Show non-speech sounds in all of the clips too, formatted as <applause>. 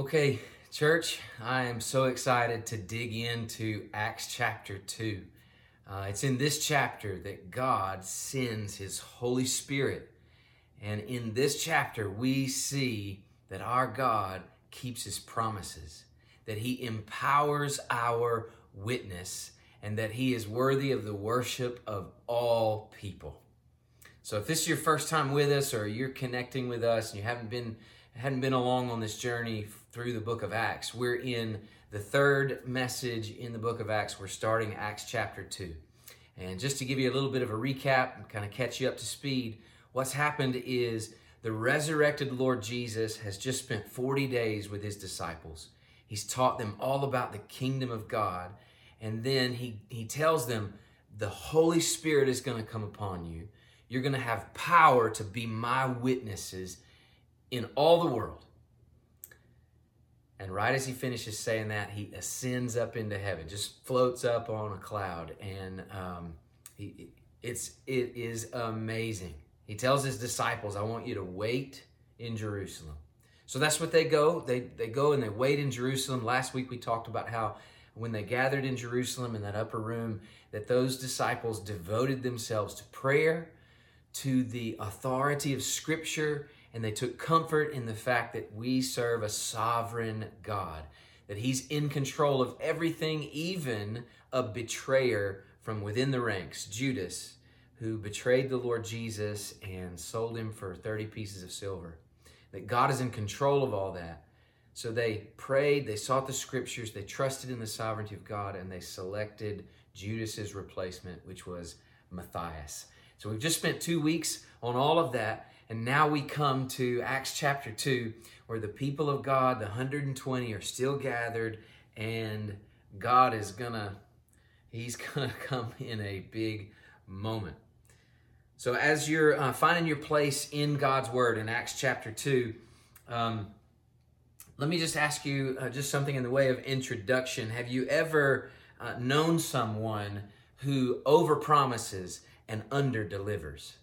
Okay, church, I am so excited to dig into Acts chapter 2. Uh, it's in this chapter that God sends His Holy Spirit. And in this chapter, we see that our God keeps His promises, that He empowers our witness, and that He is worthy of the worship of all people. So if this is your first time with us or you're connecting with us and you haven't been hadn't been along on this journey through the book of Acts. We're in the third message in the book of Acts. We're starting Acts chapter 2. And just to give you a little bit of a recap and kind of catch you up to speed, what's happened is the resurrected Lord Jesus has just spent 40 days with his disciples. He's taught them all about the kingdom of God. And then he, he tells them, the Holy Spirit is going to come upon you. You're going to have power to be my witnesses in all the world. And right as he finishes saying that, he ascends up into heaven, just floats up on a cloud, and um, he, it's it is amazing. He tells his disciples, "I want you to wait in Jerusalem." So that's what they go. They they go and they wait in Jerusalem. Last week we talked about how when they gathered in Jerusalem in that upper room, that those disciples devoted themselves to prayer, to the authority of Scripture, and they took comfort in the fact that we serve a sovereign God, that He's in control of everything, even a betrayer from within the ranks, Judas, who betrayed the Lord Jesus and sold him for 30 pieces of silver. That God is in control of all that. So they prayed, they sought the scriptures, they trusted in the sovereignty of God, and they selected Judas's replacement, which was Matthias. So we've just spent two weeks on all of that. And now we come to Acts chapter 2, where the people of God, the 120, are still gathered, and God is gonna, He's <laughs> gonna come in a big moment. So as you're uh, finding your place in God's Word in Acts chapter 2, um, let me just ask you uh, just something in the way of introduction. Have you ever uh, known someone who overpromises and underdelivers?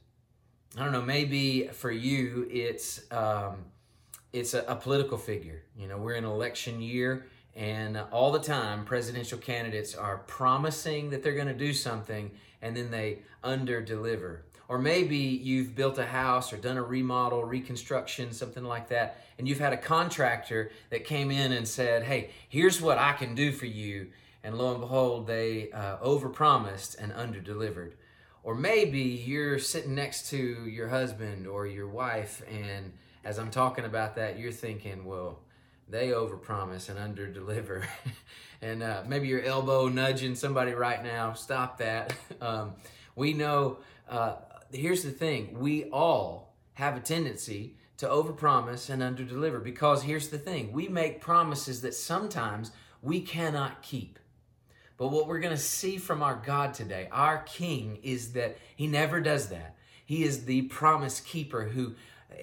I don't know, maybe for you it's um, it's a, a, political figure. You know, we're in election year, and all the time presidential candidates are promising that they're going to do something, and then they under deliver. Or maybe you've built a house or done a remodel, reconstruction, something like that, and you've had a contractor that came in and said, "Hey, here's what I can do for you," and lo and behold, they uh, overpromised and under delivered. Or maybe you're sitting next to your husband or your wife, and as I'm talking about that, you're thinking, well, they overpromise and underdeliver. <laughs> and uh, maybe your elbow nudging somebody right now. Stop that. <laughs> Um, we know, uh, here's the thing we all have a tendency to overpromise and underdeliver because here's the thing we make promises that sometimes we cannot keep. But what we're going to see from our God today, our King, is that He never does that. He is the promise keeper who,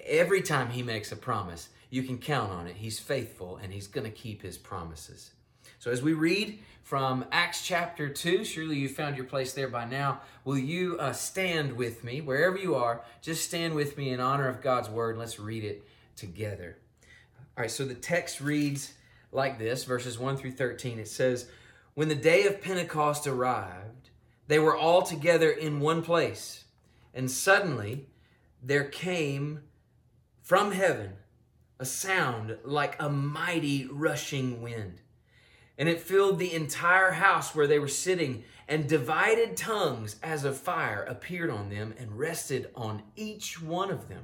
every time He makes a promise, you can count on it. He's faithful and He's going to keep His promises. So as we read from Acts chapter 2, surely you found your place there by now. Will you uh, stand with me, wherever you are, just stand with me in honor of God's word. Let's read it together. All right, so the text reads like this verses 1 through 13. It says, when the day of Pentecost arrived, they were all together in one place. And suddenly there came from heaven a sound like a mighty rushing wind. And it filled the entire house where they were sitting, and divided tongues as of fire appeared on them and rested on each one of them.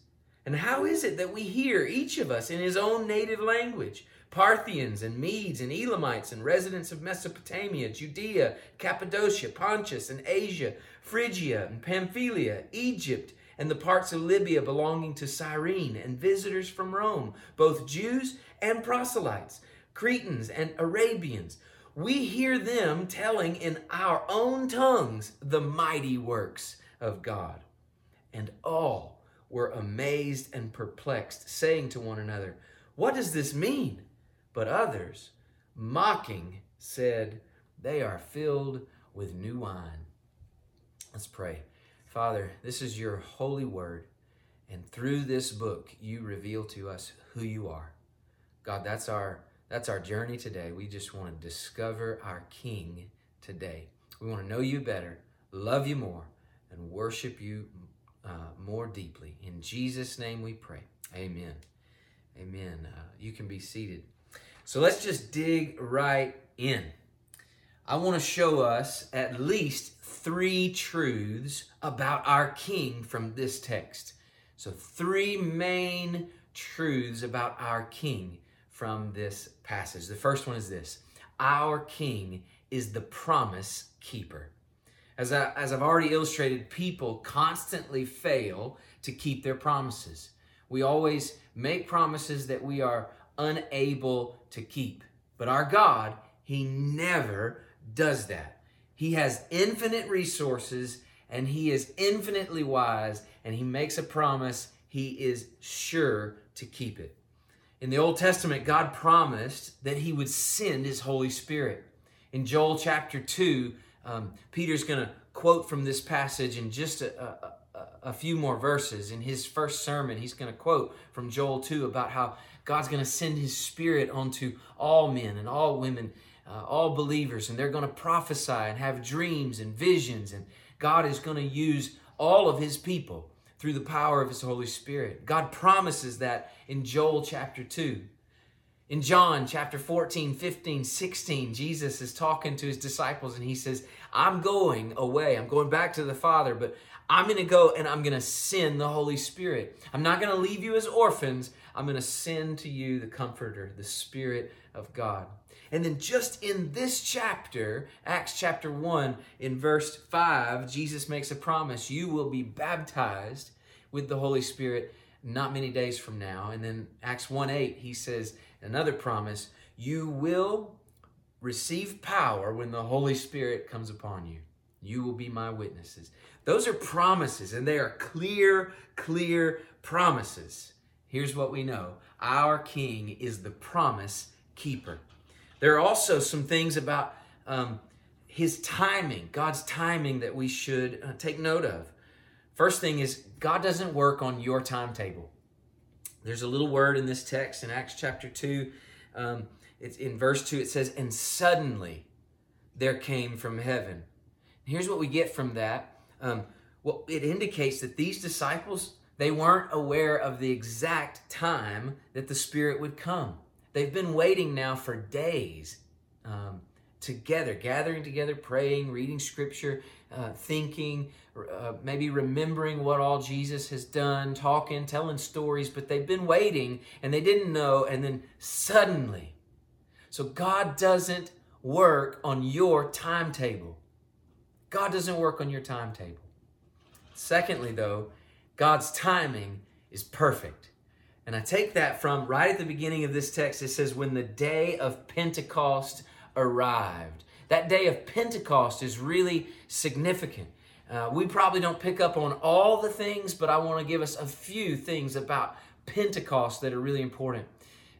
And how is it that we hear, each of us, in his own native language? Parthians and Medes and Elamites and residents of Mesopotamia, Judea, Cappadocia, Pontus and Asia, Phrygia and Pamphylia, Egypt, and the parts of Libya belonging to Cyrene, and visitors from Rome, both Jews and proselytes, Cretans and Arabians. We hear them telling in our own tongues the mighty works of God. And all were amazed and perplexed, saying to one another, What does this mean? But others, mocking, said, They are filled with new wine. Let's pray. Father, this is your holy word, and through this book, you reveal to us who you are. God, that's our that's our journey today. We just want to discover our King today. We want to know you better, love you more, and worship you uh, more deeply. In Jesus' name we pray. Amen. Amen. Uh, you can be seated. So let's just dig right in. I want to show us at least three truths about our King from this text. So, three main truths about our King from this passage. The first one is this Our King is the promise keeper. As, I, as I've already illustrated, people constantly fail to keep their promises. We always make promises that we are unable to keep. But our God, He never does that. He has infinite resources and He is infinitely wise, and He makes a promise, He is sure to keep it. In the Old Testament, God promised that He would send His Holy Spirit. In Joel chapter 2, um, Peter's going to quote from this passage in just a, a, a few more verses. In his first sermon, he's going to quote from Joel 2 about how God's going to send his spirit onto all men and all women, uh, all believers, and they're going to prophesy and have dreams and visions. And God is going to use all of his people through the power of his Holy Spirit. God promises that in Joel chapter 2. In John chapter 14, 15, 16, Jesus is talking to his disciples and he says, I'm going away. I'm going back to the Father, but I'm going to go and I'm going to send the Holy Spirit. I'm not going to leave you as orphans. I'm going to send to you the Comforter, the Spirit of God. And then, just in this chapter, Acts chapter 1, in verse 5, Jesus makes a promise you will be baptized with the Holy Spirit not many days from now. And then, Acts 1 8, he says another promise you will receive power when the Holy Spirit comes upon you. You will be my witnesses. Those are promises, and they are clear, clear promises. Here's what we know our King is the promise keeper. There are also some things about um, his timing, God's timing, that we should uh, take note of. First thing is, God doesn't work on your timetable. There's a little word in this text in Acts chapter 2. Um, it's in verse 2, it says, And suddenly there came from heaven. Here's what we get from that um, well, it indicates that these disciples, they weren't aware of the exact time that the Spirit would come. They've been waiting now for days um, together, gathering together, praying, reading scripture, uh, thinking, uh, maybe remembering what all Jesus has done, talking, telling stories, but they've been waiting and they didn't know, and then suddenly. So God doesn't work on your timetable. God doesn't work on your timetable. Secondly, though, God's timing is perfect. And I take that from right at the beginning of this text. It says, When the day of Pentecost arrived. That day of Pentecost is really significant. Uh, we probably don't pick up on all the things, but I want to give us a few things about Pentecost that are really important.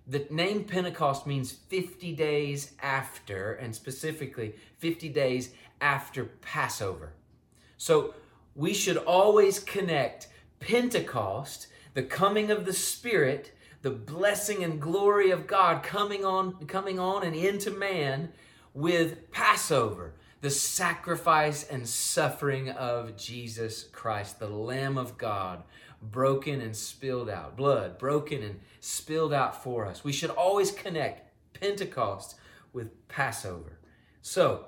The name Pentecost means 50 days after, and specifically 50 days after Passover. So we should always connect Pentecost, the coming of the Spirit, the blessing and glory of God coming on, coming on and into man with Passover, the sacrifice and suffering of Jesus Christ, the Lamb of God, broken and spilled out, blood broken and spilled out for us. We should always connect Pentecost with Passover. So,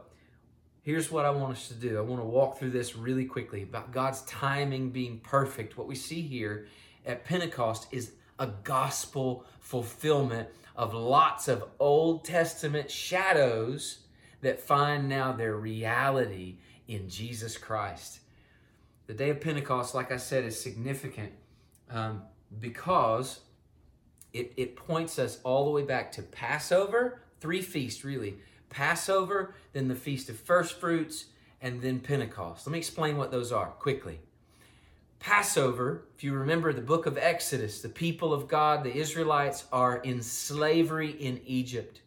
here's what I want us to do. I want to walk through this really quickly about God's timing being perfect. What we see here at Pentecost is a gospel fulfillment of lots of Old Testament shadows that find now their reality in Jesus Christ. The day of Pentecost, like I said, is significant um, because it, it points us all the way back to Passover, three feasts really Passover, then the Feast of First Fruits, and then Pentecost. Let me explain what those are quickly. Passover, if you remember the book of Exodus, the people of God, the Israelites, are in slavery in Egypt.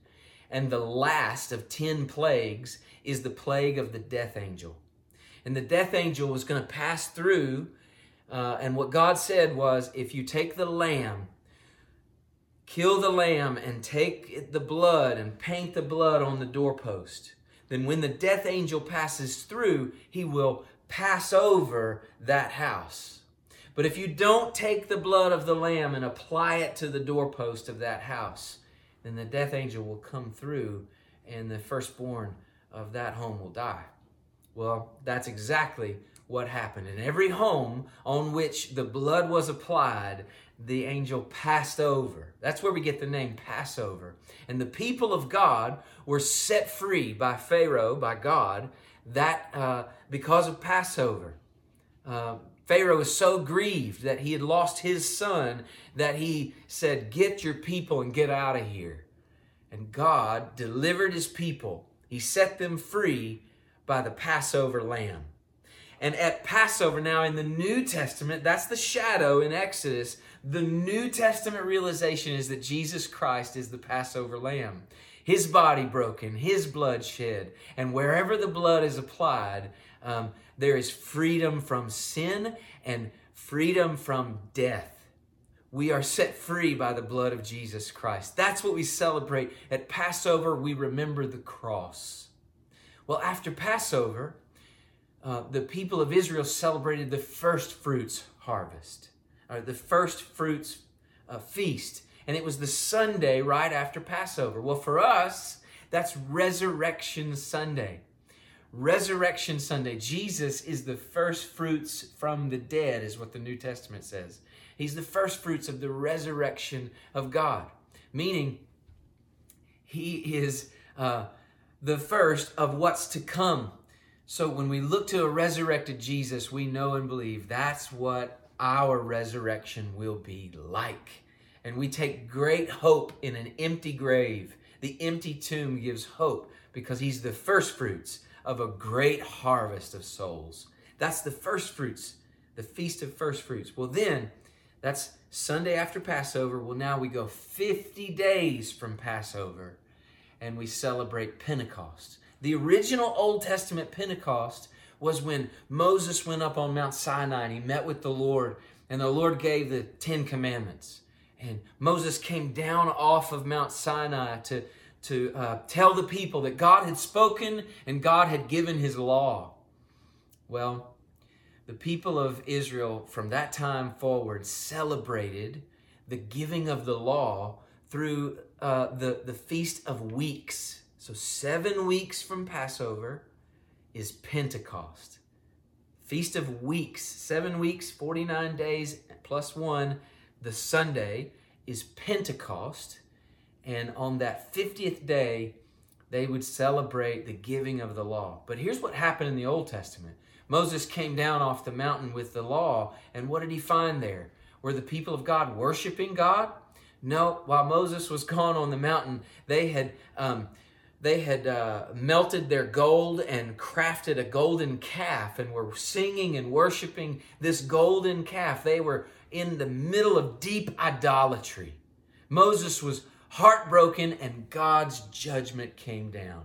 And the last of 10 plagues is the plague of the death angel. And the death angel was going to pass through. Uh, and what God said was if you take the lamb, kill the lamb, and take the blood and paint the blood on the doorpost, then when the death angel passes through, he will pass over that house. But if you don't take the blood of the lamb and apply it to the doorpost of that house, then the death angel will come through and the firstborn of that home will die. Well, that's exactly what happened. In every home on which the blood was applied, the angel passed over. That's where we get the name Passover. And the people of God were set free by Pharaoh, by God, that uh, because of Passover. Uh, Pharaoh was so grieved that he had lost his son that he said, Get your people and get out of here. And God delivered his people. He set them free by the Passover lamb. And at Passover, now in the New Testament, that's the shadow in Exodus. The New Testament realization is that Jesus Christ is the Passover lamb. His body broken, his blood shed. And wherever the blood is applied, um, there is freedom from sin and freedom from death. We are set free by the blood of Jesus Christ. That's what we celebrate. At Passover, we remember the cross. Well, after Passover, uh, the people of Israel celebrated the first fruits harvest, or the first fruits uh, feast. And it was the Sunday right after Passover. Well, for us, that's Resurrection Sunday. Resurrection Sunday. Jesus is the first fruits from the dead, is what the New Testament says. He's the first fruits of the resurrection of God, meaning he is uh, the first of what's to come. So when we look to a resurrected Jesus, we know and believe that's what our resurrection will be like. And we take great hope in an empty grave. The empty tomb gives hope because he's the first fruits of a great harvest of souls. That's the first fruits, the feast of first fruits. Well, then, that's Sunday after Passover. Well, now we go 50 days from Passover and we celebrate Pentecost. The original Old Testament Pentecost was when Moses went up on Mount Sinai and he met with the Lord, and the Lord gave the Ten Commandments. And Moses came down off of Mount Sinai to, to uh, tell the people that God had spoken and God had given his law. Well, the people of Israel from that time forward celebrated the giving of the law through uh, the, the Feast of Weeks. So, seven weeks from Passover is Pentecost. Feast of Weeks, seven weeks, 49 days plus one, the Sunday is Pentecost. And on that 50th day, they would celebrate the giving of the law. But here's what happened in the Old Testament Moses came down off the mountain with the law, and what did he find there? Were the people of God worshiping God? No, while Moses was gone on the mountain, they had um, they had uh, melted their gold and crafted a golden calf and were singing and worshiping this golden calf. They were in the middle of deep idolatry. Moses was heartbroken, and God's judgment came down.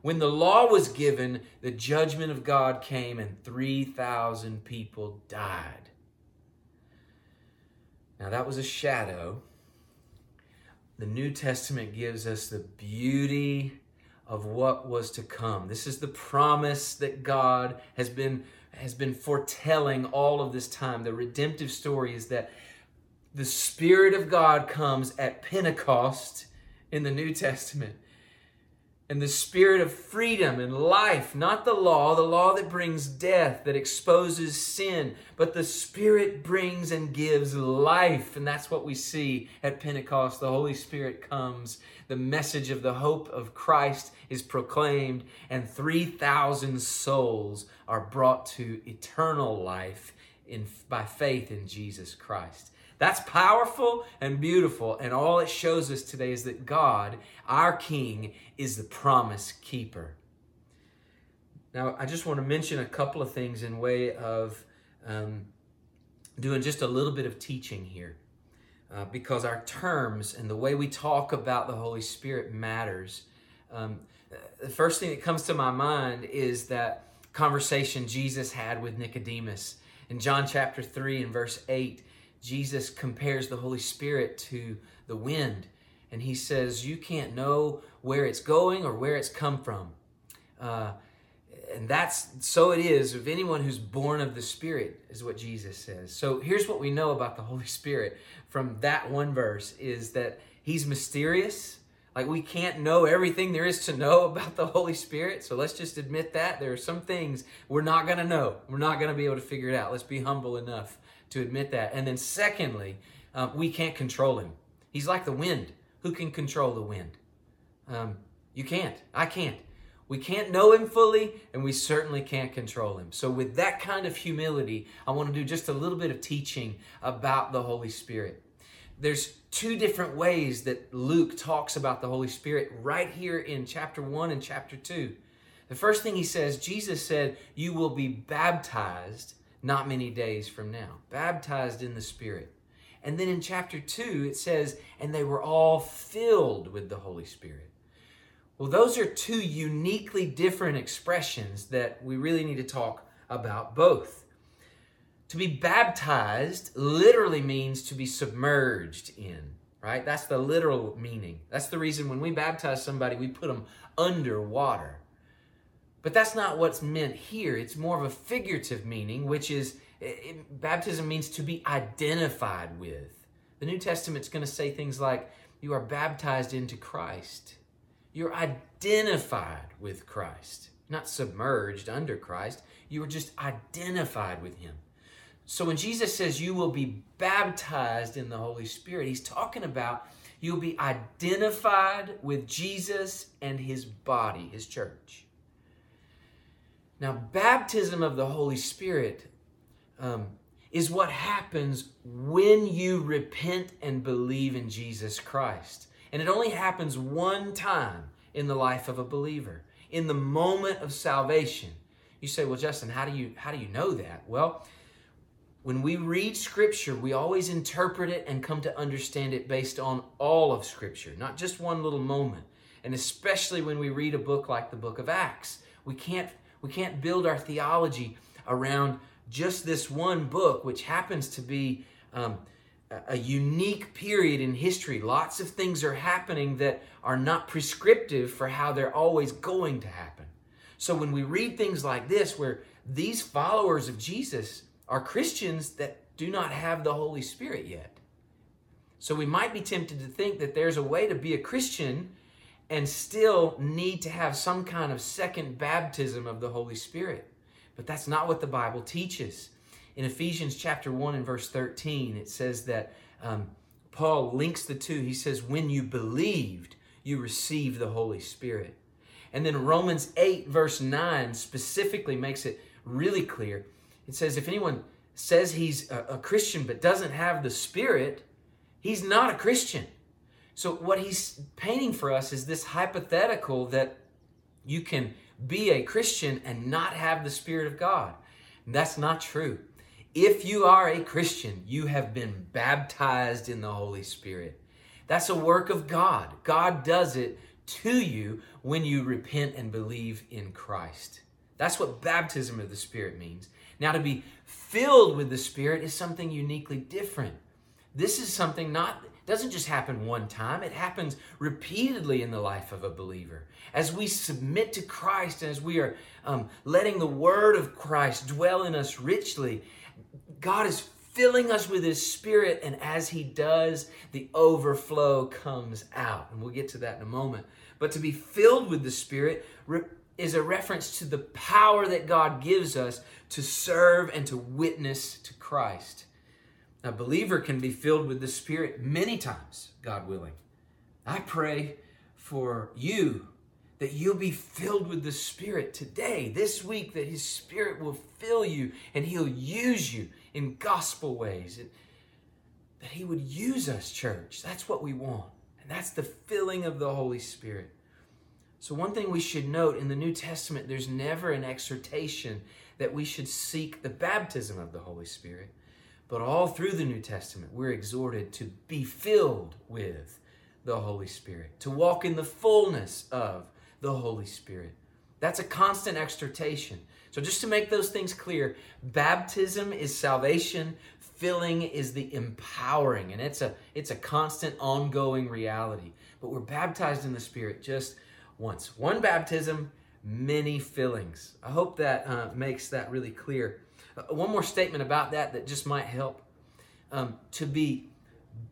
When the law was given, the judgment of God came and 3,000 people died. Now, that was a shadow. The New Testament gives us the beauty of what was to come. This is the promise that God has been has been foretelling all of this time. The redemptive story is that the Spirit of God comes at Pentecost in the New Testament and the spirit of freedom and life, not the law, the law that brings death, that exposes sin, but the spirit brings and gives life. And that's what we see at Pentecost. The Holy Spirit comes, the message of the hope of Christ is proclaimed, and 3,000 souls are brought to eternal life in, by faith in Jesus Christ. That's powerful and beautiful. And all it shows us today is that God, our King, is the promise keeper. Now, I just want to mention a couple of things in way of um, doing just a little bit of teaching here. Uh, because our terms and the way we talk about the Holy Spirit matters. Um, the first thing that comes to my mind is that conversation Jesus had with Nicodemus. In John chapter 3 and verse 8, Jesus compares the Holy Spirit to the wind. And he says, You can't know where it's going or where it's come from. Uh, and that's so it is of anyone who's born of the Spirit, is what Jesus says. So here's what we know about the Holy Spirit from that one verse is that he's mysterious. Like we can't know everything there is to know <laughs> about the Holy Spirit. So let's just admit that. There are some things we're not going to know. We're not going to be able to figure it out. Let's be humble enough to admit that. And then, secondly, um, we can't control him. He's like the wind. Who can control the wind? Um, you can't. I can't. We can't know him fully, and we certainly can't control him. So, with that kind of humility, I want to do just a little bit of teaching about the Holy Spirit. There's two different ways that Luke talks about the Holy Spirit right here in chapter 1 and chapter 2. The first thing he says, Jesus said, You will be baptized not many days from now, baptized in the Spirit. And then in chapter 2, it says, And they were all filled with the Holy Spirit. Well, those are two uniquely different expressions that we really need to talk about both. To be baptized literally means to be submerged in, right? That's the literal meaning. That's the reason when we baptize somebody, we put them underwater. But that's not what's meant here. It's more of a figurative meaning, which is it, baptism means to be identified with. The New Testament's going to say things like, You are baptized into Christ. You're identified with Christ, not submerged under Christ. You are just identified with Him. So when Jesus says you will be baptized in the Holy Spirit, He's talking about you'll be identified with Jesus and His body, His church. Now, baptism of the Holy Spirit um, is what happens when you repent and believe in Jesus Christ. And it only happens one time in the life of a believer, in the moment of salvation. You say, "Well, Justin, how do you how do you know that?" Well, when we read scripture, we always interpret it and come to understand it based on all of scripture, not just one little moment. And especially when we read a book like the book of Acts, we can't we can't build our theology around just this one book, which happens to be um, a unique period in history. Lots of things are happening that are not prescriptive for how they're always going to happen. So when we read things like this, where these followers of Jesus are Christians that do not have the Holy Spirit yet. So we might be tempted to think that there's a way to be a Christian and still need to have some kind of second baptism of the Holy Spirit. But that's not what the Bible teaches. In Ephesians chapter 1 and verse 13, it says that um, Paul links the two. He says, When you believed, you received the Holy Spirit. And then Romans 8, verse 9, specifically makes it really clear. It says, If anyone says he's a, a Christian but doesn't have the Spirit, he's not a Christian. So, what he's painting for us is this hypothetical that you can be a Christian and not have the Spirit of God. That's not true. If you are a Christian, you have been baptized in the Holy Spirit. That's a work of God. God does it to you when you repent and believe in Christ. That's what baptism of the Spirit means. Now, to be filled with the Spirit is something uniquely different. This is something not doesn't just happen one time, it happens repeatedly in the life of a believer. As we submit to Christ and as we are um, letting the Word of Christ dwell in us richly, God is filling us with His Spirit, and as He does, the overflow comes out. And we'll get to that in a moment. But to be filled with the Spirit is a reference to the power that God gives us to serve and to witness to Christ. A believer can be filled with the Spirit many times, God willing. I pray for you that you'll be filled with the Spirit today, this week, that His Spirit will fill you and He'll use you in gospel ways. that He would use us, church. That's what we want. And that's the filling of the Holy Spirit. So, one thing we should note in the New Testament, there's never an exhortation that we should seek the baptism of the Holy Spirit. But all through the New Testament, we're exhorted to be filled with the Holy Spirit, to walk in the fullness of the Holy Spirit. That's a constant exhortation. So, just to make those things clear, baptism is salvation, filling is the empowering, and it's a it's a constant, ongoing reality. But we're baptized in the Spirit just once. One baptism, many fillings. I hope that uh, makes that really clear. Uh, one more statement about that that just might help. Um, to be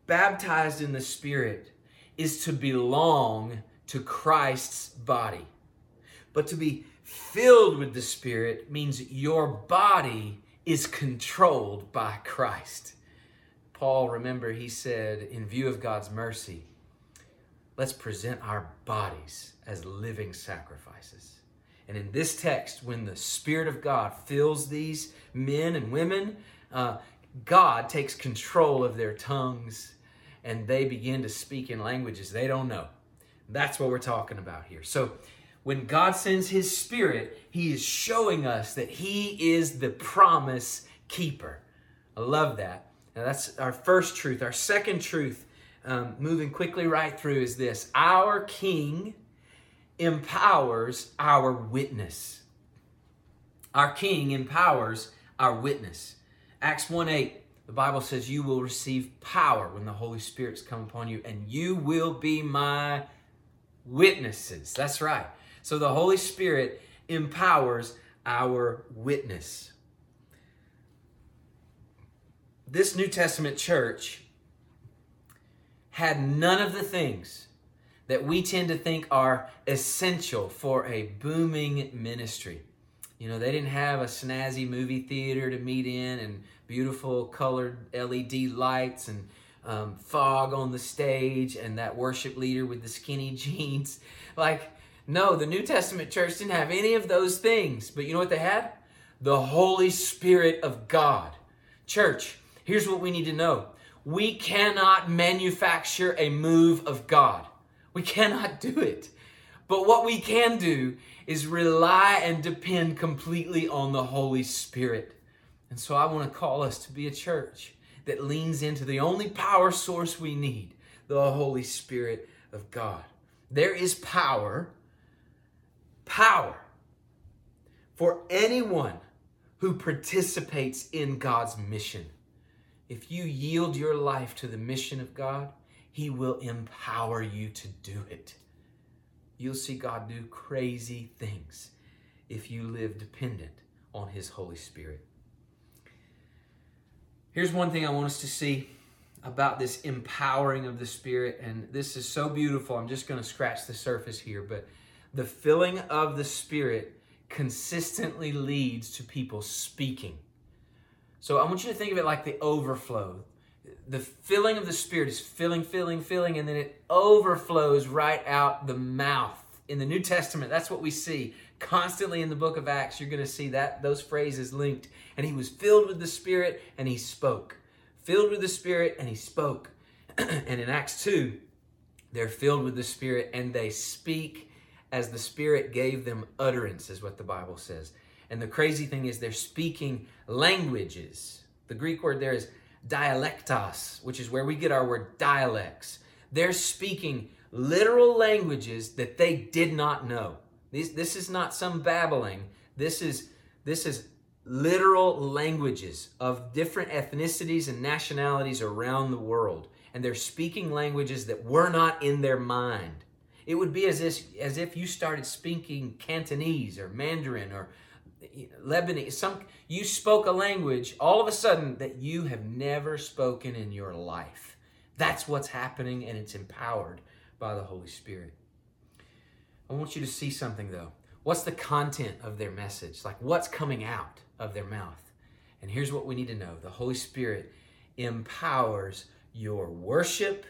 baptized in the Spirit is to belong to Christ's body. But to be filled with the Spirit means your body is controlled by Christ. Paul, remember, he said, in view of God's mercy, let's present our bodies as living sacrifices. And in this text, when the Spirit of God fills these men and women, uh, God takes control of their tongues and they begin to speak in languages they don't know. That's what we're talking about here. So, when God sends His Spirit, He is showing us that He is the promise keeper. I love that. Now, that's our first truth. Our second truth, um, moving quickly right through, is this Our King empowers our witness. Our King empowers our witness. Acts 1 8, the Bible says, You will receive power when the Holy Spirit's come upon you, and you will be my witnesses. That's right. So the Holy Spirit empowers our witness. This New Testament church had none of the things that we tend to think are essential for a booming ministry. You know, they didn't have a snazzy movie theater to meet in and beautiful colored LED lights and um, fog on the stage and that worship leader with the skinny <laughs> jeans. Like, no, the New Testament church didn't have any of those things. But you know what they had? The Holy Spirit of God. Church, here's what we need to know we cannot manufacture a move of God, we cannot do it. But what we can do is rely and depend completely on the Holy Spirit. And so I want to call us to be a church that leans into the only power source we need the Holy Spirit of God. There is power, power for anyone who participates in God's mission. If you yield your life to the mission of God, He will empower you to do it. You'll see God do crazy things if you live dependent on His Holy Spirit. Here's one thing I want us to see about this empowering of the Spirit, and this is so beautiful. I'm just going to scratch the surface here, but the filling of the Spirit consistently leads to people speaking. So I want you to think of it like the overflow. The filling of the Spirit is filling, filling, filling, and then it overflows right out the mouth. In the New Testament, that's what we see constantly in the book of Acts, you're going to see that those phrases linked. And he was filled with the Spirit and he spoke. Filled with the Spirit and he spoke. <clears throat> and in Acts 2, they're filled with the Spirit and they speak as the Spirit gave them utterance, is what the Bible says. And the crazy thing is, they're speaking languages. The Greek word there is dialectos, which is where we get our word dialects. They're speaking literal languages that they did not know. This, this is not some babbling. This is, this is literal languages of different ethnicities and nationalities around the world. And they're speaking languages that were not in their mind. It would be as if, as if you started speaking Cantonese or Mandarin or Lebanese. Some, you spoke a language all of a sudden that you have never spoken in your life. That's what's happening, and it's empowered by the Holy Spirit. I want you to see something though. What's the content of their message? Like what's coming out of their mouth? And here's what we need to know the Holy Spirit empowers your worship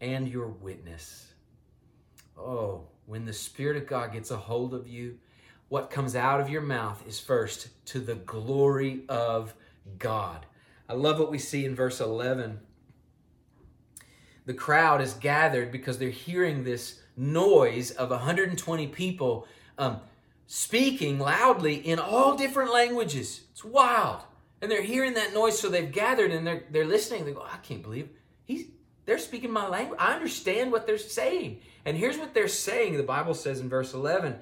and your witness. Oh, when the Spirit of God gets a hold of you, what comes out of your mouth is first to the glory of God. I love what we see in verse 11 the crowd is gathered because they're hearing this noise of 120 people um, speaking loudly in all different languages. It's wild. And they're hearing that noise, so they've gathered and they're, they're listening. They go, I can't believe he's, they're speaking my language. I understand what they're saying. And here's what they're saying the Bible says in verse 11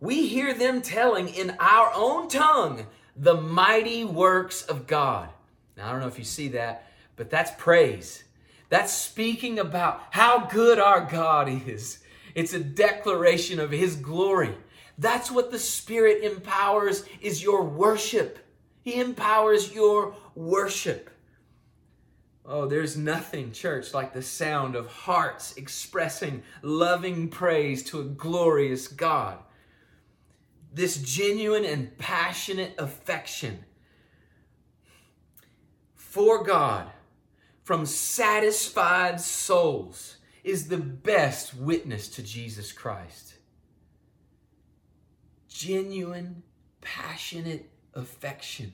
We hear them telling in our own tongue the mighty works of God. Now, I don't know if you see that, but that's praise. That's speaking about how good our God is. It's a declaration of his glory. That's what the Spirit empowers is your worship. He empowers your worship. Oh, there's nothing, church, like the sound of hearts expressing loving praise to a glorious God. This genuine and passionate affection for God from satisfied souls is the best witness to Jesus Christ. Genuine, passionate affection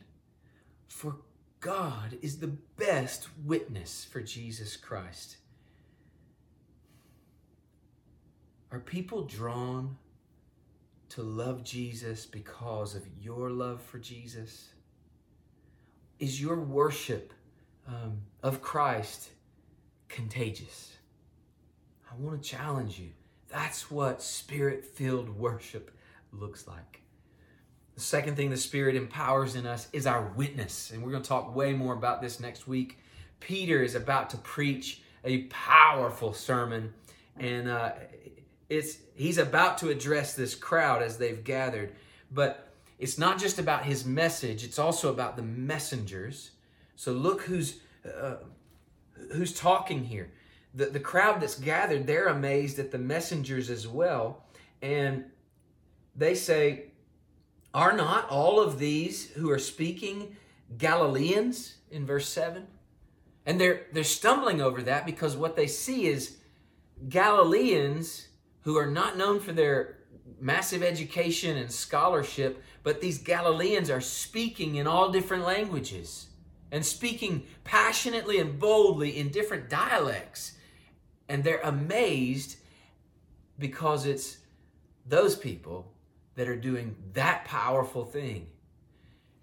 for God is the best witness for Jesus Christ. Are people drawn to love Jesus because of your love for Jesus? Is your worship um, of Christ contagious? I want to challenge you. That's what spirit filled worship looks like. The second thing the Spirit empowers in us is our witness. And we're going to talk way more about this next week. Peter is about to preach a powerful sermon, and uh, it's he's about to address this crowd as they've gathered. But it's not just about his message; it's also about the messengers. So look who's uh, who's talking here. The the crowd that's gathered, they're amazed at the messengers as well, and they say, are not all of these who are speaking Galileans in verse 7? And they're they're stumbling over that because what they see is Galileans who are not known for their massive education and scholarship, but these Galileans are speaking in all different languages and speaking passionately and boldly in different dialects. And they're amazed because it's those people that are doing that powerful thing.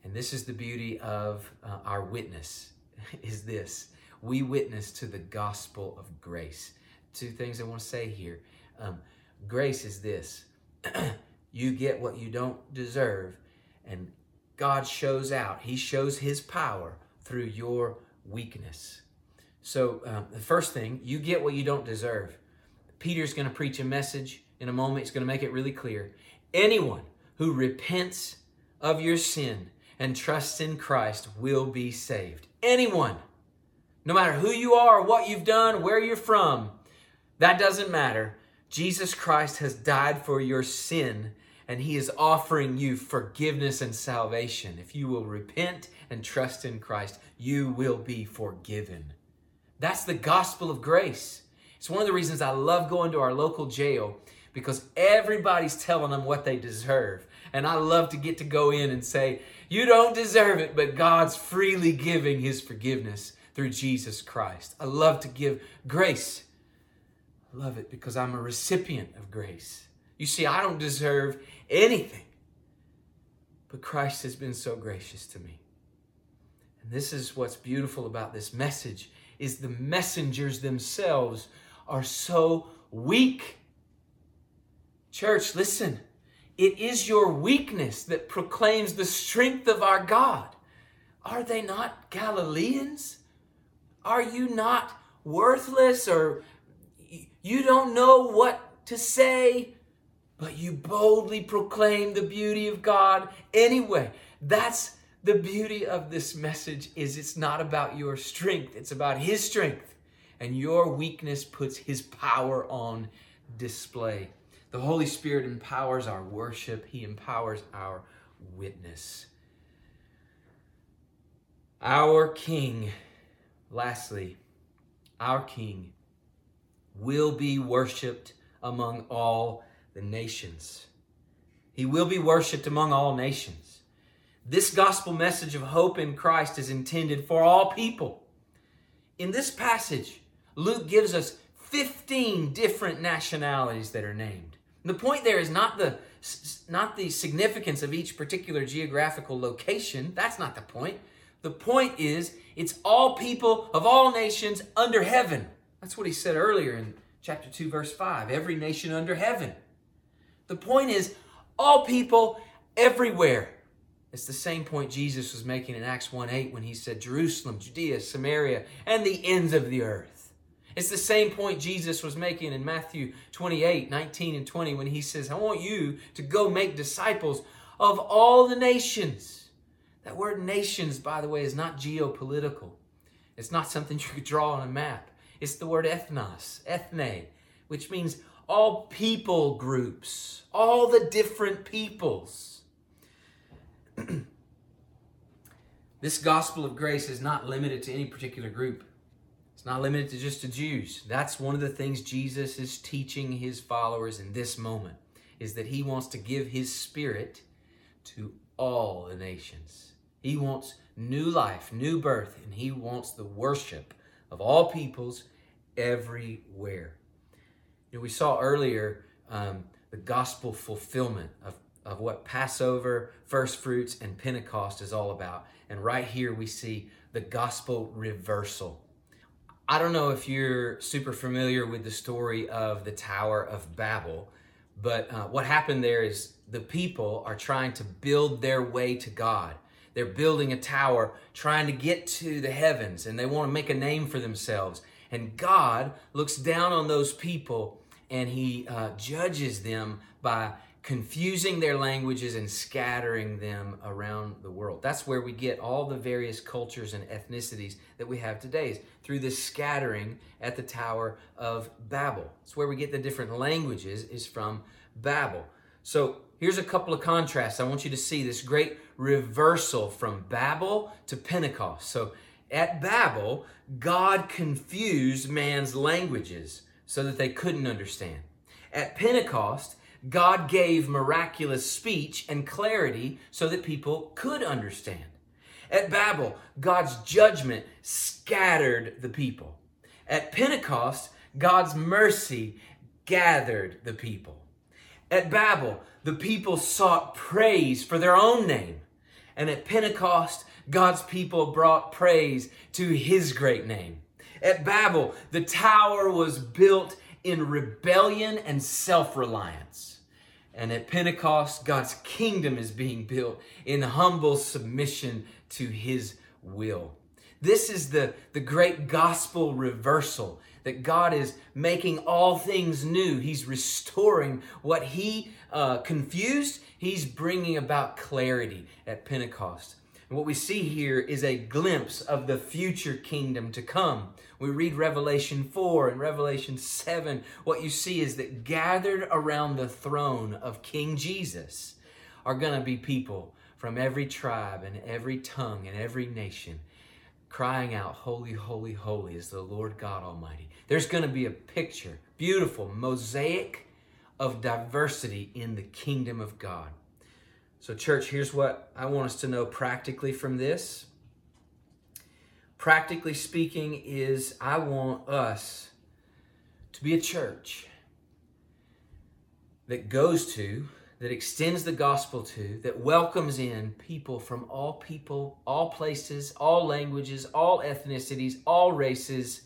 And this is the beauty of uh, our witness <laughs> is this. We witness to the gospel of grace. Two things I want to say here. Um, grace is this. <clears throat> you get what you don't deserve and God shows out. He shows his power through your weakness. So, um, the first thing, you get what you don't deserve. Peter's going to preach a message in a moment. He's going to make it really clear. Anyone who repents of your sin and trusts in Christ will be saved. Anyone, no matter who you are, what you've done, where you're from, that doesn't matter. Jesus Christ has died for your sin and he is offering you forgiveness and salvation. If you will repent and trust in Christ, you will be forgiven. That's the gospel of grace. It's one of the reasons I love going to our local jail because everybody's telling them what they deserve. And I love to get to go in and say, You don't deserve it, but God's freely giving His forgiveness through Jesus Christ. I love to give grace. Love it because I'm a recipient of grace. You see, I don't deserve anything, but Christ has been so gracious to me. And this is what's beautiful about this message is the messengers themselves are so weak Church, listen. It is your weakness that proclaims the strength of our God. Are they not Galileans? Are you not worthless or you don't know what to say, but you boldly proclaim the beauty of God anyway? That's the beauty of this message is it's not about your strength, it's about his strength. And your weakness puts his power on display. The Holy Spirit empowers our worship, He empowers our witness. Our King, lastly, our King will be worshiped among all the nations. He will be worshiped among all nations. This gospel message of hope in Christ is intended for all people. In this passage, Luke gives us 15 different nationalities that are named. The point there is not the not the significance of each particular geographical location. That's not the point. The point is it's all people of all nations under heaven. That's what he said earlier in chapter 2 verse 5. Every nation under heaven. The point is all people everywhere. It's the same point Jesus was making in Acts 1 8 when he said Jerusalem, Judea, Samaria, and the ends of the earth. It's the same point Jesus was making in Matthew 28 19 and 20 when he says, I want you to go make disciples of all the nations. That word nations, by the way, is not geopolitical. It's not something <laughs> you could draw on a map. It's the word ethnos, ethne, which means all people groups, all the different peoples. <clears throat> this gospel of grace is not limited to any particular group. It's not limited to just to Jews. That's one of the things Jesus is teaching his followers in this moment is that he wants to give his spirit to all the nations. He wants new life, new birth, and he wants the worship of all peoples everywhere. You know, we saw earlier um, the gospel fulfillment of, of what Passover, first fruits, and Pentecost is all about. And right here we see the gospel reversal I don't know if you're super familiar with the story of the Tower of Babel, but uh, what happened there is the people are trying to build their way to God. They're building a tower, trying to get to the heavens, and they want to make a name for themselves. And God looks down on those people and He uh, judges them by confusing their languages and scattering them around the world. That's where we get all the various cultures and ethnicities that we have today, through this scattering at the Tower of Babel. It's where we get the different languages, is from Babel. So here's a couple of contrasts. I want you to see this great reversal from Babel to Pentecost. So at Babel, God confused man's languages so that they couldn't understand. At Pentecost, God gave miraculous speech and clarity so that people could understand. At Babel, God's judgment scattered the people. At Pentecost, God's mercy gathered the people. At Babel, the people sought praise for their own name. And at Pentecost, God's people brought praise to his great name. At Babel, the tower was built in rebellion and self reliance. And at Pentecost, God's kingdom is being built in humble submission to his will. This is the, the great gospel reversal that God is making all things new. He's restoring what he uh, confused, he's bringing about clarity at Pentecost. What we see here is a glimpse of the future kingdom to come. We read Revelation 4 and Revelation 7. What you see is that gathered around the throne of King Jesus are going to be people from every tribe and every tongue and every nation crying out, Holy, holy, holy is the Lord God Almighty. There's going to be a picture, beautiful mosaic of diversity in the kingdom of God. So, church, here's what I want us to know practically from this. Practically speaking, is I want us to be a church that goes to, that extends the gospel to, that welcomes in people from all people, all places, all languages, all ethnicities, all races.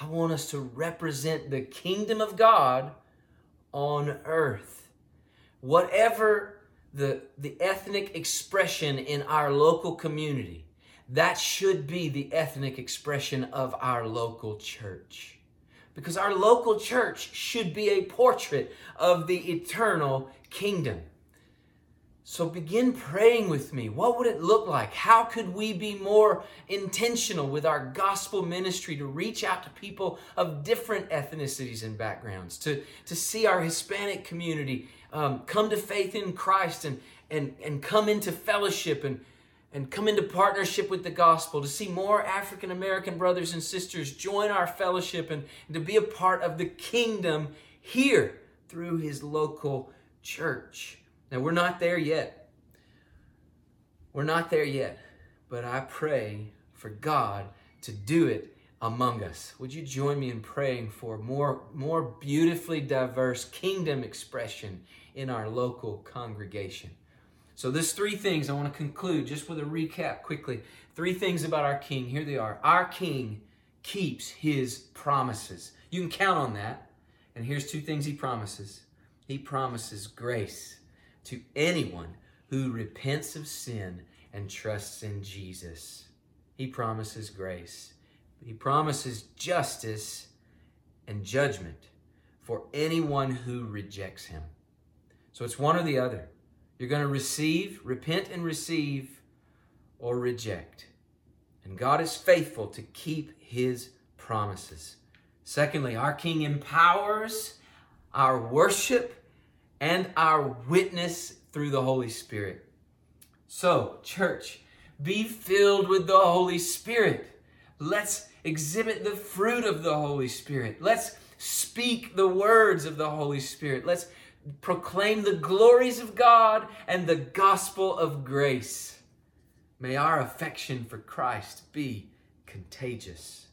I want us to represent the kingdom of God on earth. Whatever the, the ethnic expression in our local community. That should be the ethnic expression of our local church. Because our local church should be a portrait of the eternal kingdom. So begin praying with me. What would it look like? How could we be more intentional with our gospel ministry to reach out to people of different ethnicities and backgrounds, to, to see our Hispanic community um, come to faith in Christ and, and, and come into fellowship and, and come into partnership with the gospel, to see more African American brothers and sisters join our fellowship and, and to be a part of the kingdom here through his local church. Now, we're not there yet. We're not there yet. But I pray for God to do it among us. Would you join me in praying for more, more beautifully diverse kingdom expression in our local congregation? So, there's three things I want to conclude just with a recap quickly. Three things about our King. Here they are. Our King keeps his promises. You can count on that. And here's two things he promises He promises grace to anyone who repents of sin and trusts in Jesus. He promises grace. He promises justice and judgment for anyone who rejects him. So it's one or the other. You're going to receive, repent and receive, or reject. And God is faithful to keep his promises. Secondly, our King empowers our worship and our witness through the Holy Spirit. So, church, be filled with the Holy Spirit. Let's exhibit the fruit of the Holy Spirit. Let's speak the words of the Holy Spirit. Let's proclaim the glories of God and the gospel of grace. May our affection for Christ be contagious.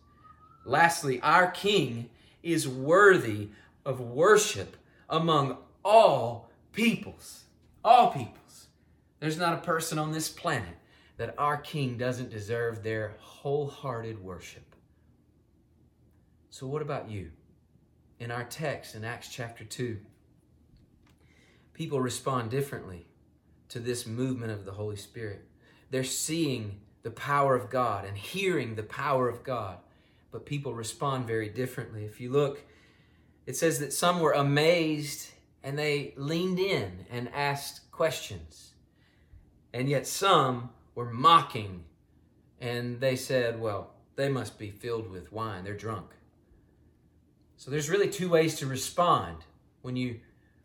Lastly, our King is worthy of worship among all peoples. All peoples. There's not a person on this planet that our King doesn't deserve their wholehearted worship. So, what about you? In our text in Acts chapter 2, people respond differently to this movement of the Holy Spirit. They're seeing the power of God and hearing the power of God, but people respond very differently. If you look, it says that some were amazed and they leaned in and asked questions. And yet some were mocking and they said, well, they must be filled with wine. They're drunk. So there's really two ways to respond when you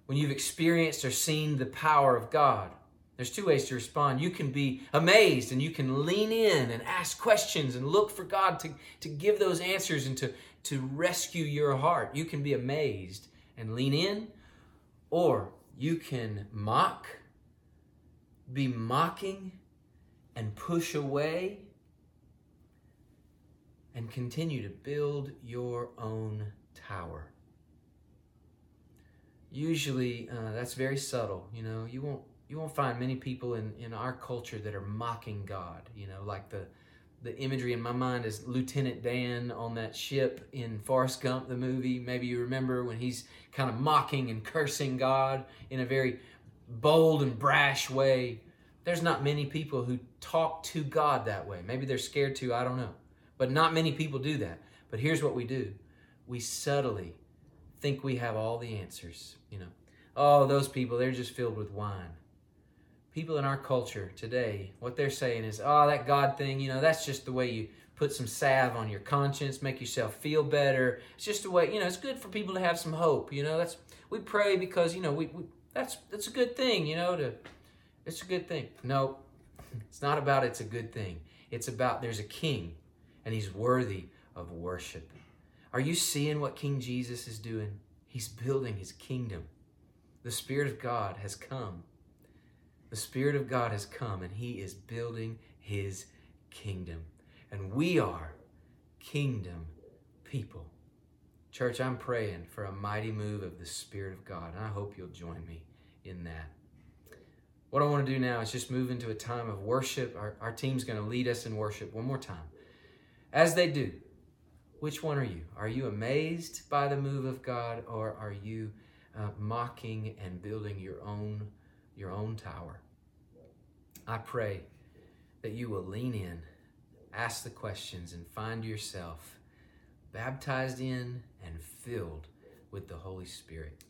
when you've experienced or seen the power of God. There's two ways to respond. You can be amazed and you can lean in and ask questions and look for God to, to give those answers and to, to rescue your heart. You can be amazed and lean in, or you can mock, be mocking, and push away and continue to build your own tower. Usually, uh, that's very subtle. You know, you won't you won't find many people in, in our culture that are mocking God. You know, like the the imagery in my mind is Lieutenant Dan on that ship in Forrest Gump, the movie. Maybe you remember when he's kind of mocking and cursing God in a very bold and brash way. There's not many people who talk to God that way. Maybe they're scared to, I don't know. But not many people do that. But here's what we do we subtly think we have all the answers. You know, oh, those people, they're just filled with wine people in our culture today, what they're saying is, oh, that God thing, you know, that's just the way you put some salve on your conscience, make yourself feel better. It's just a way, you know, it's good for people to have some hope. You know, that's we pray because you know we, we that's that's a good thing. You know, to it's a good thing. No, <laughs> it's not about it's a good thing. It's about there's a king, and he's worthy of worship. Are you seeing what King Jesus is doing? He's building his kingdom. The Spirit of God has come the Spirit of God has come and He is building His kingdom. And we are kingdom people. Church, I'm praying for a mighty move of the Spirit of God, and I hope you'll join me in that. What I want to do now is just move into a time of worship. Our, our team's going to lead us in worship one more time. As they do, which one are you? Are you amazed by the move of God, or are you uh, mocking and building your own your own tower. I pray that you will lean in, ask the questions, and find yourself baptized in and filled with the Holy Spirit.